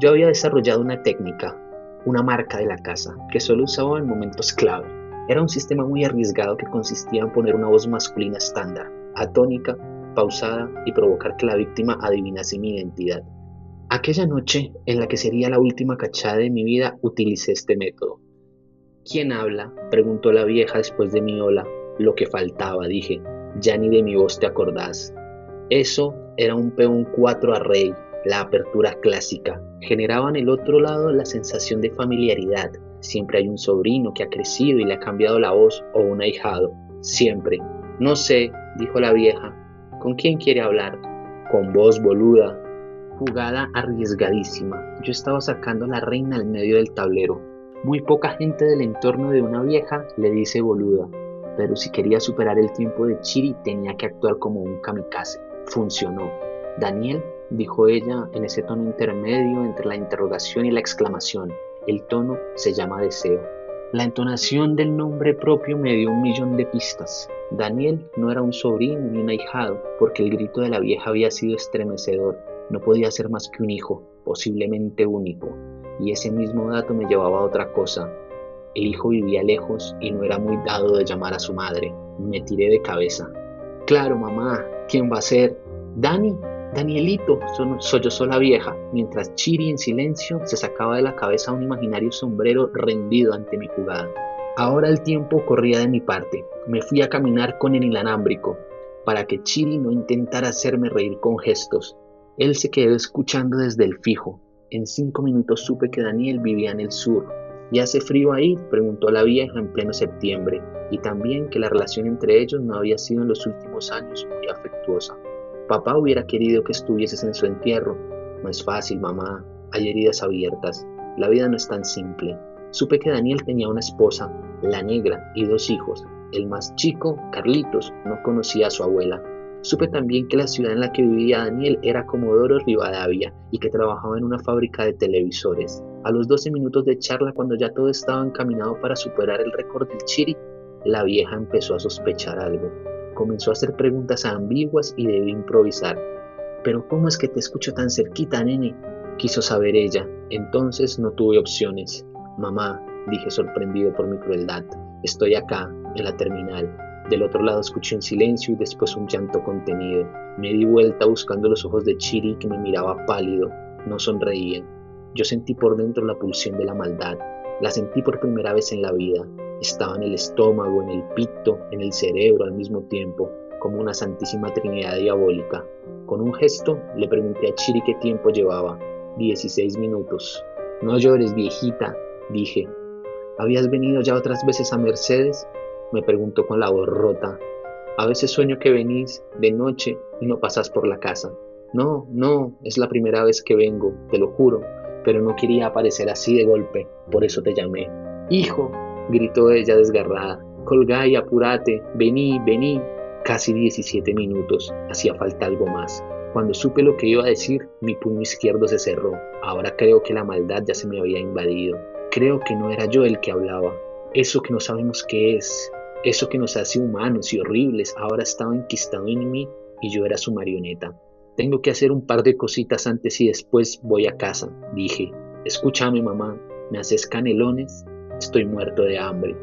Yo había desarrollado una técnica, una marca de la casa, que solo usaba en momentos clave. Era un sistema muy arriesgado que consistía en poner una voz masculina estándar, atónica, pausada y provocar que la víctima adivinase mi identidad. Aquella noche, en la que sería la última cachada de mi vida, utilicé este método. ¿Quién habla? preguntó la vieja después de mi hola. Lo que faltaba, dije. Ya ni de mi voz te acordás. Eso era un peón 4 a rey, la apertura clásica. Generaba en el otro lado la sensación de familiaridad. Siempre hay un sobrino que ha crecido y le ha cambiado la voz o un ahijado. Siempre. No sé, dijo la vieja. ¿Con quién quiere hablar? Con vos, boluda. Jugada arriesgadísima. Yo estaba sacando a la reina al medio del tablero. Muy poca gente del entorno de una vieja le dice boluda, pero si quería superar el tiempo de Chiri tenía que actuar como un kamikaze. Funcionó. Daniel, dijo ella en ese tono intermedio entre la interrogación y la exclamación. El tono se llama deseo. La entonación del nombre propio me dio un millón de pistas. Daniel no era un sobrino ni un ahijado, porque el grito de la vieja había sido estremecedor. No podía ser más que un hijo, posiblemente único, y ese mismo dato me llevaba a otra cosa. El hijo vivía lejos y no era muy dado de llamar a su madre. Me tiré de cabeza. Claro, mamá, ¿quién va a ser? Dani, Danielito, sollozó la vieja, mientras Chiri en silencio se sacaba de la cabeza un imaginario sombrero rendido ante mi jugada. Ahora el tiempo corría de mi parte. Me fui a caminar con el inalámbrico, para que Chiri no intentara hacerme reír con gestos. Él se quedó escuchando desde el fijo, en cinco minutos supe que Daniel vivía en el sur. ¿Y hace frío ahí? preguntó la vieja en pleno septiembre, y también que la relación entre ellos no había sido en los últimos años muy afectuosa. Papá hubiera querido que estuvieses en su entierro. No es fácil, mamá. Hay heridas abiertas. La vida no es tan simple. Supe que Daniel tenía una esposa, la negra, y dos hijos. El más chico, Carlitos, no conocía a su abuela, Supe también que la ciudad en la que vivía Daniel era Comodoro Rivadavia y que trabajaba en una fábrica de televisores. A los 12 minutos de charla, cuando ya todo estaba encaminado para superar el récord del Chiri, la vieja empezó a sospechar algo. Comenzó a hacer preguntas ambiguas y debió improvisar. ¿Pero cómo es que te escucho tan cerquita, nene? Quiso saber ella. Entonces no tuve opciones. Mamá, dije sorprendido por mi crueldad, estoy acá, en la terminal. Del otro lado escuché un silencio y después un llanto contenido. Me di vuelta buscando los ojos de Chiri que me miraba pálido. No sonreían. Yo sentí por dentro la pulsión de la maldad. La sentí por primera vez en la vida. Estaba en el estómago, en el pito, en el cerebro al mismo tiempo, como una santísima trinidad diabólica. Con un gesto le pregunté a Chiri qué tiempo llevaba. Dieciséis minutos. No llores, viejita, dije. ¿Habías venido ya otras veces a Mercedes? Me preguntó con la voz rota. A veces sueño que venís de noche y no pasás por la casa. No, no, es la primera vez que vengo, te lo juro, pero no quería aparecer así de golpe, por eso te llamé. Hijo, gritó ella desgarrada. Colgá y apúrate, vení, vení. Casi 17 minutos, hacía falta algo más. Cuando supe lo que iba a decir, mi puño izquierdo se cerró. Ahora creo que la maldad ya se me había invadido. Creo que no era yo el que hablaba. Eso que no sabemos qué es, eso que nos hace humanos y horribles, ahora estaba enquistado en mí y yo era su marioneta. Tengo que hacer un par de cositas antes y después voy a casa, dije. Escúchame, mamá, ¿me haces canelones? Estoy muerto de hambre.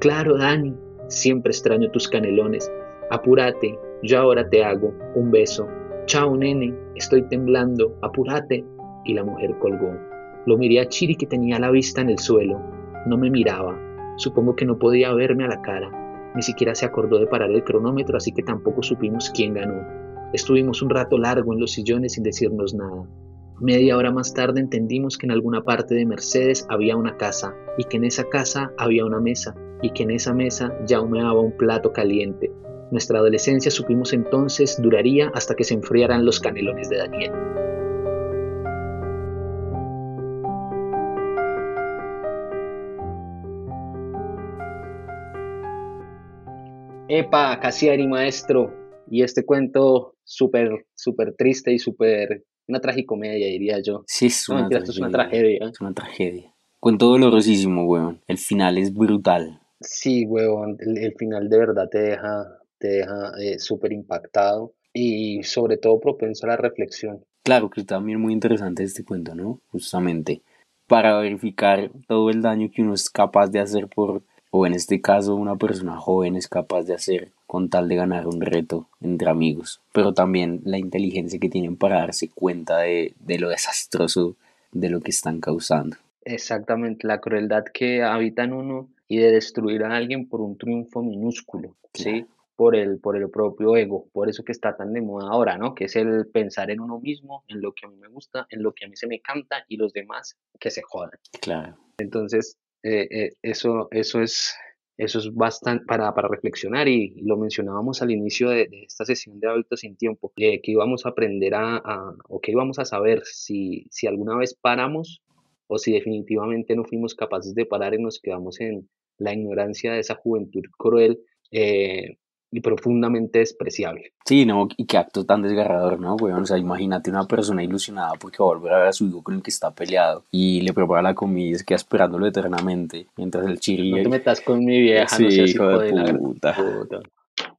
Claro, Dani, siempre extraño tus canelones. Apúrate, yo ahora te hago un beso. Chao, nene, estoy temblando, apúrate. Y la mujer colgó. Lo miré a Chiri que tenía la vista en el suelo. No me miraba. Supongo que no podía verme a la cara. Ni siquiera se acordó de parar el cronómetro, así que tampoco supimos quién ganó. Estuvimos un rato largo en los sillones sin decirnos nada. Media hora más tarde entendimos que en alguna parte de Mercedes había una casa y que en esa casa había una mesa y que en esa mesa ya humeaba un plato caliente. Nuestra adolescencia supimos entonces duraría hasta que se enfriaran los canelones de Daniel. Epa, Casieri, maestro. Y este cuento súper, súper triste y súper una tragicomedia, diría yo.
Sí, es una, tragedia. es una tragedia. Es una tragedia. Cuento dolorosísimo, weón. El final es brutal.
Sí, weón. El, final de verdad te deja, te deja eh, súper impactado y sobre todo propenso a la reflexión.
Claro que también muy interesante este cuento, ¿no? Justamente para verificar todo el daño que uno es capaz de hacer por, o en este caso una persona joven es capaz de hacer con tal de ganar un reto entre amigos, pero también la inteligencia que tienen para darse cuenta de, lo desastroso de lo que están causando.
Exactamente, la crueldad que habita en uno y de destruir a alguien por un triunfo minúsculo, ¿sí? Por el, por el propio ego, por eso que está tan de moda ahora, ¿no? Que es el pensar en uno mismo, en lo que a mí me gusta, en lo que a mí se me canta y los demás que se jodan.
Claro.
Entonces, eh, eh, eso, eso es eso es bastante para, para reflexionar y, lo mencionábamos al inicio de, esta sesión de hábitos sin tiempo, que íbamos a aprender a, o que íbamos a saber si, si alguna vez paramos o si definitivamente no fuimos capaces de parar y nos quedamos en la ignorancia de esa juventud cruel eh, y profundamente despreciable.
Sí, no, y qué acto tan desgarrador, ¿no? O sea, imagínate una persona ilusionada porque va a volver a ver a su hijo con el que está peleado y le prepara la comida y se queda esperándolo eternamente mientras el chirri...
No te metas con mi vieja, sí, no sé hijo de, de puta.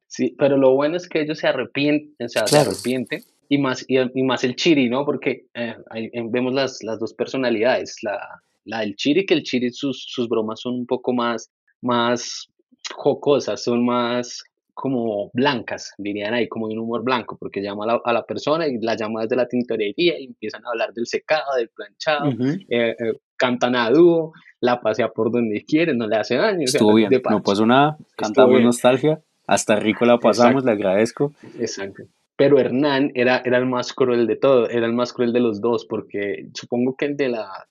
Sí, pero lo bueno es que ellos se arrepienten, o sea, se arrepienten y más, y, más el chiri, ¿no? Porque eh, ahí vemos las, las dos personalidades, la, la del chiri, que el chiri sus, sus bromas son un poco más, más jocosas, son más como blancas, dirían ahí, como un humor blanco, porque llama a la, persona y la llama desde la tintorería y empiezan a hablar del secado, del planchado, eh, eh, cantan a dúo, la pasea por donde quieren, no le hace daño.
Estuvo bien, no pasó nada, cantamos nostalgia, hasta rico la pasamos, le agradezco.
Exacto. Pero Hernán era, era el más cruel de todo, era el más cruel de los dos, porque supongo que el de la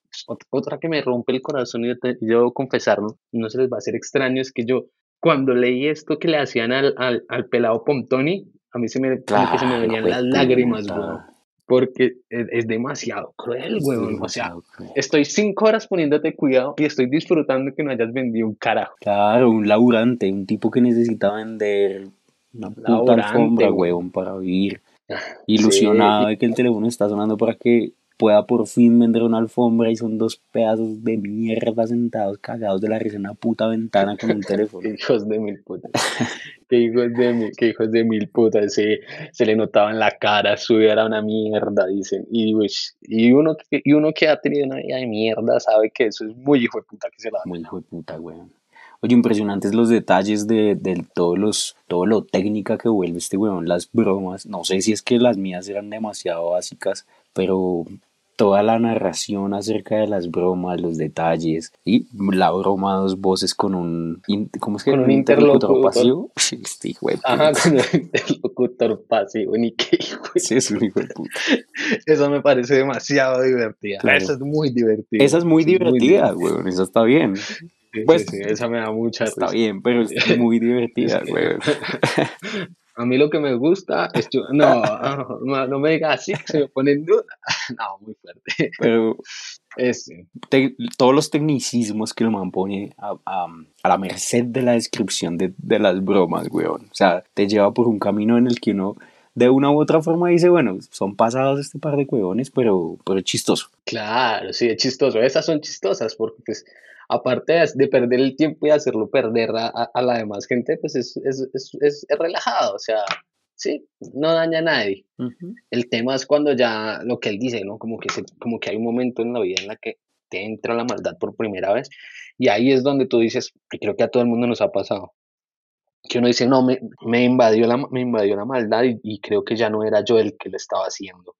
otra que me rompe el corazón y yo confesarlo, no se les va a hacer extraño, es que yo cuando leí esto que le hacían al, al, al pelado Pontoni, a mí se me, se me venían las lágrimas, güey. Porque es, demasiado cruel, güey. o sea, estoy cinco horas poniéndote cuidado y estoy disfrutando que no hayas vendido un carajo.
Claro, un laburante, un tipo que necesita vender una puta alfombra, huevón, para vivir. Ilusionado de que el teléfono está sonando para que pueda por fin vender una alfombra y son dos pedazos de mierda sentados cagados de la risa en una puta ventana con un teléfono.
hijos de mil putas. qué hijos de mil, qué hijos de mil putas. Se, se le notaba en la cara, su vida era una mierda, dicen. Y, pues, y, uno, que- y uno que ha tenido una vida de mierda sabe que eso es muy hijo de puta que se la
Muy hijo de puta, weón. Oye, impresionantes los detalles de, de todos los, todo lo técnica que vuelve este weón, las bromas. No sé si es que las mías eran demasiado básicas, pero toda la narración acerca de las bromas, los detalles y la broma dos voces con un, ¿cómo es que?
Con un interlocutor.
pasivo. Este hijo de puta.
Ajá, con el interlocutor pasivo, ni qué hijo de-
Sí, es un hijo de puta.
Eso me parece demasiado divertida.
Claro.
Esa es muy divertida.
Esa es muy divertida, weón. Esa está bien.
Sí,
Pues,
sí, sí, esa me da mucha
Está
risa.
bien, pero es muy divertida, weón.
A mí lo que me gusta es que- no, no, no me digas así que se me pone en duda. No, muy fuerte.
Pero
Es,
te- todos los tecnicismos que el man pone a, a- a la merced de la descripción de, de las bromas, weón. O sea, te lleva por un camino en el que uno de una u otra forma dice, bueno, son pasados este par de huevones, pero, pero es chistoso.
claro, sí, es chistoso. Esas son chistosas porque, pues, aparte de, de perder el tiempo y hacerlo perder a, a- la demás gente, pues es, es, es, es- relajado. O sea, sí, no daña a nadie. El tema es cuando ya lo que él dice, ¿no? Como que, se, como que hay un momento en la vida en la que te entra la maldad por primera vez y ahí es donde tú dices, y creo que a todo el mundo nos ha pasado, que uno dice, no, me, me invadió, la, me invadió la maldad y, y creo que ya no era yo el que lo estaba haciendo.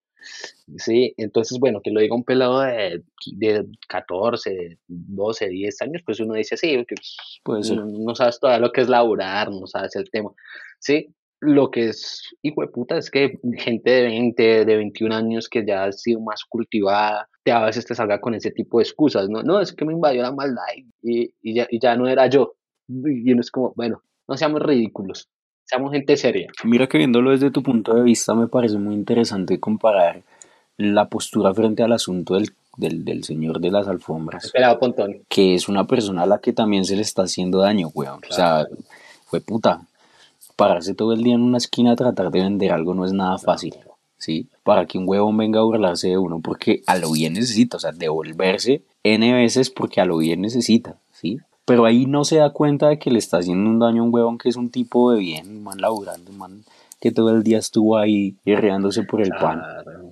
Sí, entonces, bueno, que lo diga un pelado de, de 14, 12, 10 años, pues uno dice, sí, porque no, no sabes todavía lo que es laburar, no sabes el tema. Sí, lo que es, hijo de puta, es que gente de 20, de 21 años que ya ha sido más cultivada, te, a veces te salga con ese tipo de excusas, ¿no? No, es que me invadió la maldad y, y, ya, y ya no era yo. Y uno es como, bueno, no seamos ridículos, seamos gente seria.
Mira que viéndolo desde tu punto de vista me parece muy interesante comparar la postura frente al asunto del, del, del señor de las alfombras,
Pelado Pontón.
que es una persona a la que también se le está haciendo daño, weón. O sea, fue puta. Pararse todo el día en una esquina a tratar de vender algo no es nada fácil, ¿sí? Para que un huevón venga a burlarse de uno, porque a lo bien necesita, o sea, devolverse N veces porque a lo bien necesita, ¿sí? Pero ahí no se da cuenta de que le está haciendo un daño a un huevón que es un tipo de bien, un man laburando, un man que todo el día estuvo ahí guerreándose por el pan.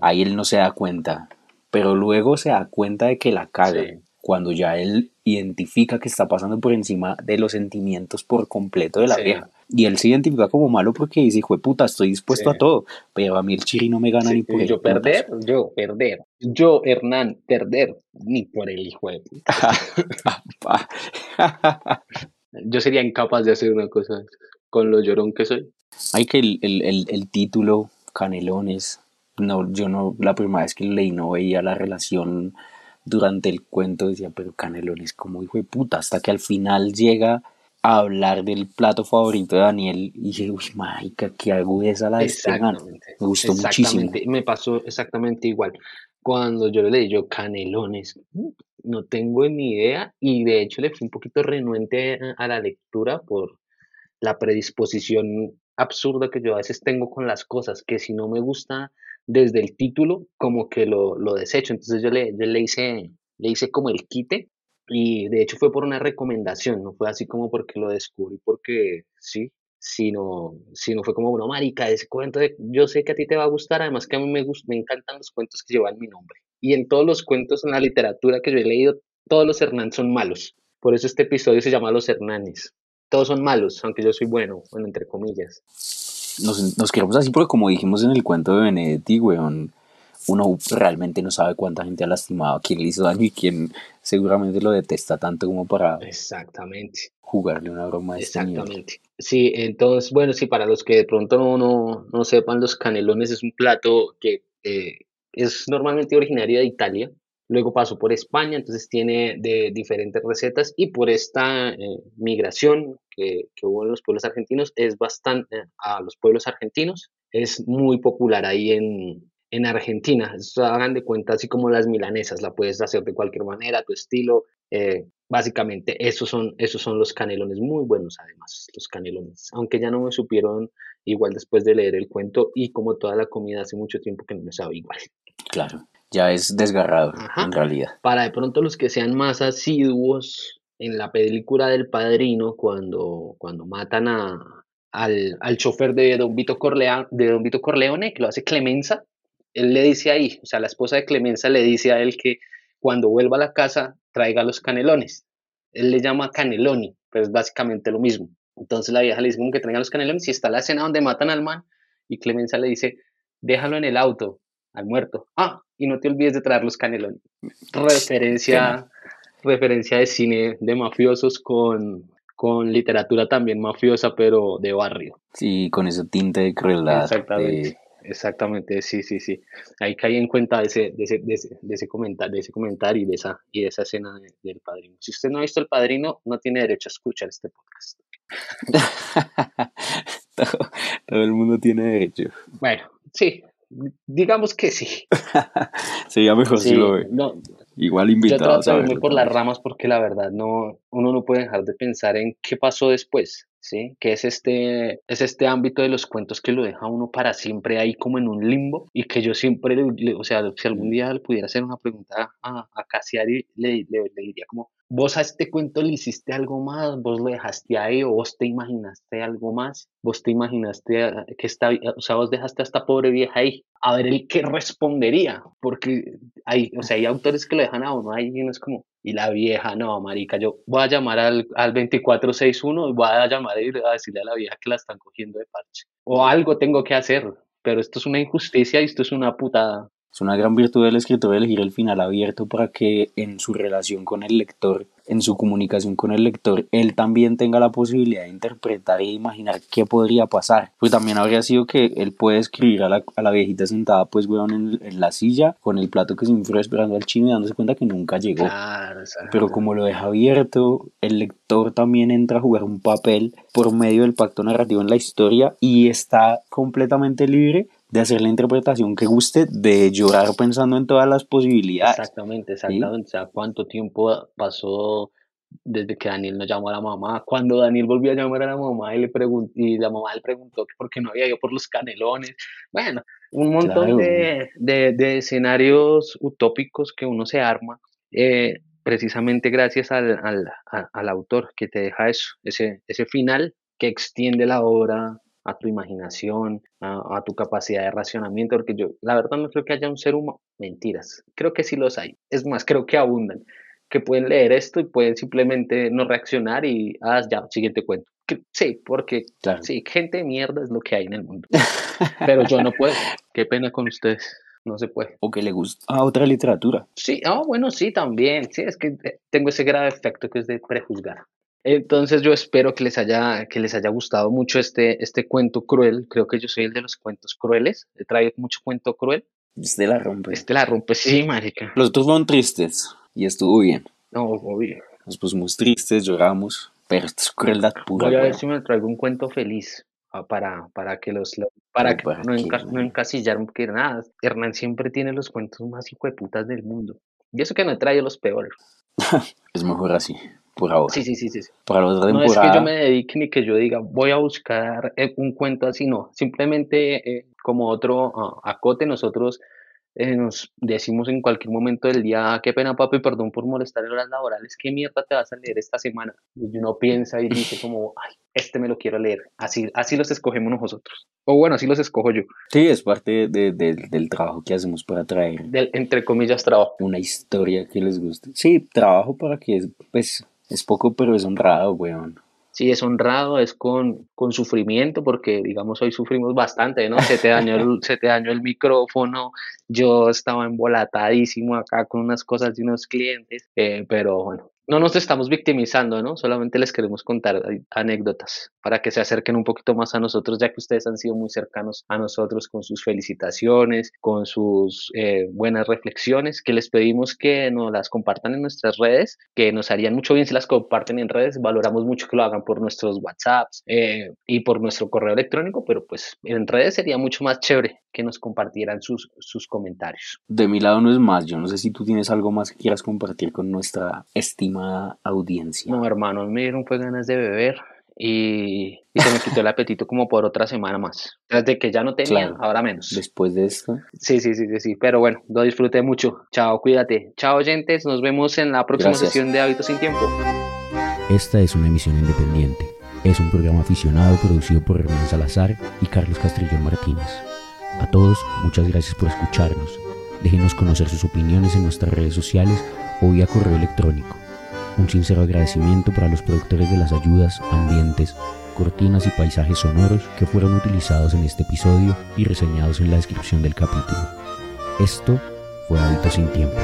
Ahí él no se da cuenta, pero luego se da cuenta de que la caga.
Sí.
Cuando ya él identifica que está pasando por encima de los sentimientos por completo de la
Sí.
vieja. Y él se identifica como malo porque dice, hijo de puta, estoy dispuesto
Sí.
a todo. Pero a mí el chiri no me gana
Sí,
ni por el
yo
putazo".
perder, yo perder. Yo, Hernán, perder, ni por el hijo de puta. Yo sería incapaz de hacer una cosa con lo llorón que soy.
Hay que el, el, el, el título, Canelones, no, yo no, la primera vez que lo leí no veía la relación durante el cuento, decía, pero Canelones como hijo de puta, hasta que al final llega a hablar del plato favorito de Daniel y dije, uy, marica, qué agudeza la de este man. Me gustó muchísimo.
Me pasó exactamente igual. Cuando yo lo leí, yo, canelones, no tengo ni idea. Y de hecho le fui un poquito renuente a, a la lectura por la predisposición absurda que yo a veces tengo con las cosas, que si no me gusta desde el título, como que lo, lo desecho. Entonces yo le, yo le hice, le hice como el quite. Y de hecho fue por una recomendación, no fue así como porque lo descubrí, porque sí, sino, sino fue como, no, marica, ese cuento de, yo sé que a ti te va a gustar, además que a mí me, gust- me encantan los cuentos que llevan mi nombre. Y en todos los cuentos, en la literatura que yo he leído, todos los Hernán son malos. Por eso este episodio se llama Los Hernanes. Todos son malos, aunque yo soy bueno, bueno, entre comillas.
Nos, nos queremos así porque como dijimos en el cuento de Benedetti, weón, uno realmente no sabe cuánta gente ha lastimado, quién le hizo daño y quién seguramente lo detesta tanto como para
Exactamente.
jugarle una broma de este.
Exactamente. Sí, entonces, bueno, sí, para los que de pronto no, no, no sepan, los canelones es un plato que eh, es normalmente originario de Italia, luego pasó por España, entonces tiene de diferentes recetas y por esta eh, migración que, que hubo en los pueblos argentinos, es bastante, eh, a los pueblos argentinos, es muy popular ahí en, en Argentina. Eso, hagan de cuenta así como las milanesas, la puedes hacer de cualquier manera, tu estilo. eh, básicamente, esos son, esos son los canelones, muy buenos además, los canelones. Aunque ya no me supieron igual después de leer el cuento y como toda la comida hace mucho tiempo que no me sabe igual.
Claro, ya es desgarrado en realidad.
Para de pronto los que sean más asiduos en la película del padrino, cuando, cuando matan a, al, al chofer de Don, Vito Corleone, de Don Vito Corleone, que lo hace Clemenza, él le dice ahí, o sea, la esposa de Clemenza le dice a él que cuando vuelva a la casa traiga los canelones. Él le llama caneloni, pero es básicamente lo mismo. Entonces la vieja le dice como que traiga los canelones y está la escena donde matan al man y Clemenza le dice, déjalo en el auto, al muerto. Ah, y no te olvides de traer los canelones. Referencia, referencia de cine de mafiosos con, con literatura también mafiosa, pero de barrio.
Sí, con ese tinte de crueldad.
Exactamente. Exactamente, sí, sí, sí. Ahí caí en cuenta de ese, de ese, de ese, de ese, comentario, de ese comentario y de esa, y de esa escena del padrino. Si usted no ha visto el padrino, no tiene derecho a escuchar este podcast.
todo, el mundo tiene derecho.
Bueno, sí, digamos que sí.
Sería mejor si lo ve. Igual invitado.
Yo trato de por las ramas porque la verdad no, uno no puede dejar de pensar en qué pasó después. ¿sí? Que es este, es este ámbito de los cuentos que lo deja uno para siempre ahí como en un limbo y que yo siempre, o sea, si algún día le pudiera hacer una pregunta a, a Casiari, le, le, le diría como, vos a este cuento le hiciste algo más, vos lo dejaste ahí o vos te imaginaste algo más, vos te imaginaste eh, que está, o sea, vos dejaste a esta pobre vieja ahí, a ver el qué respondería, porque hay, o sea, hay autores que lo dejan a uno ahí y uno es como, y la vieja, no, marica, yo voy a llamar al, al 2461 y voy a llamar a decirle a la vieja que la están cogiendo de parche, o algo tengo que hacer, pero esto es una injusticia y esto es una putada.
Es una gran virtud del escritor elegir el final abierto para que en su relación con el lector, en su comunicación con el lector, él también tenga la posibilidad de interpretar e imaginar qué podría pasar. Pues también habría sido que él puede escribir a la, a la viejita sentada, pues, weón, en, en, la silla, con el plato que se enfrió esperando al chino y dándose cuenta que nunca llegó. Pero como lo deja abierto, el lector también entra a jugar un papel por medio del pacto narrativo en la historia y está completamente libre de hacer la interpretación que guste, de llorar pensando en todas las posibilidades.
Exactamente, exactamente. O sea, cuánto tiempo pasó desde que Daniel no llamó a la mamá. Cuando Daniel volvió a llamar a la mamá y, le preguntó, y la mamá le preguntó por qué no había ido por los canelones. Bueno, un montón de, de, de, escenarios utópicos que uno se arma. Eh, precisamente gracias al, al, al, autor que te deja eso, ese, ese final que extiende la obra a tu imaginación, a, tu capacidad de racionamiento, porque yo la verdad no creo que haya un ser humano, mentiras, creo que sí los hay, es más, creo que abundan, que pueden leer esto y pueden simplemente no reaccionar y, ah, ya, siguiente cuento. sí, porque sí, gente de mierda es lo que hay en el mundo, pero yo no puedo, qué pena con ustedes. No se puede.
O que le gusta a otra literatura.
Sí, ah, bueno, sí, también. Sí, es que tengo ese grave efecto que es de prejuzgar. Entonces yo espero que les haya, que les haya gustado mucho este, este cuento cruel. Creo que yo soy el de los cuentos crueles. He traído mucho cuento cruel.
Este la rompe.
Este la rompe, sí, marica.
Los otros fueron tristes y estuvo bien.
No, bien.
Nos pusimos tristes, lloramos, pero esto es crueldad pura.
Voy a ver si me traigo un cuento feliz ah, para, para que los para, que, no, no encasillar porque nada, Hernán siempre tiene los cuentos más putas del mundo. Y eso que no he traído los peores.
es mejor así por ahora.
Sí, sí, sí, sí.
Para la
No es que yo me dedique ni que yo diga, voy a buscar eh, un cuento así, no. Simplemente eh, como otro uh, acote, nosotros eh, nos decimos en cualquier momento del día, qué pena papi, perdón por molestar en horas laborales, ¿qué mierda te vas a leer esta semana? Y uno piensa y dice como, ay, este me lo quiero leer. Así, así los escogemos nosotros. O bueno, así los escojo yo.
Sí, es parte de, de, del trabajo que hacemos para traer.
Del, entre comillas, trabajo.
Una historia que les guste. Sí, trabajo para que, pues, es poco, pero es honrado, weón.
Sí, es honrado, es con, con sufrimiento, porque digamos hoy sufrimos bastante, ¿no? Se te dañó el, se te dañó el micrófono, yo estaba embolatadísimo acá con unas cosas de unos clientes, eh, pero bueno, no nos estamos victimizando, ¿no? Solamente les queremos contar anécdotas para que se acerquen un poquito más a nosotros, ya que ustedes han sido muy cercanos a nosotros con sus felicitaciones, con sus eh, buenas reflexiones, que les pedimos que nos las compartan en nuestras redes, que nos harían mucho bien si las comparten en redes, valoramos mucho que lo hagan por nuestros WhatsApps eh, y por nuestro correo electrónico, pero pues en redes sería mucho más chévere que nos compartieran sus, sus comentarios.
De mi lado no es más, yo no sé si tú tienes algo más que quieras compartir con nuestra estimada audiencia.
No, hermano, me dieron pues ganas de beber. y, se me quitó el apetito como por otra semana más. Desde que ya no tenía, ahora menos.
Después de esto.
Sí, sí, sí, sí, pero bueno, lo disfruté mucho. Chao, cuídate. Chao, oyentes, nos vemos en la próxima sesión de Hábitos sin Tiempo.
Esta es una emisión independiente. Es un programa aficionado producido por Hernán Salazar y Carlos Castrillón Martínez. A todos, muchas gracias por escucharnos. Déjenos conocer sus opiniones en nuestras redes sociales o vía correo electrónico. Un sincero agradecimiento para los productores de las ayudas, ambientes, cortinas y paisajes sonoros que fueron utilizados en este episodio y reseñados en la descripción del capítulo. Esto fue Hábitos sin Tiempo.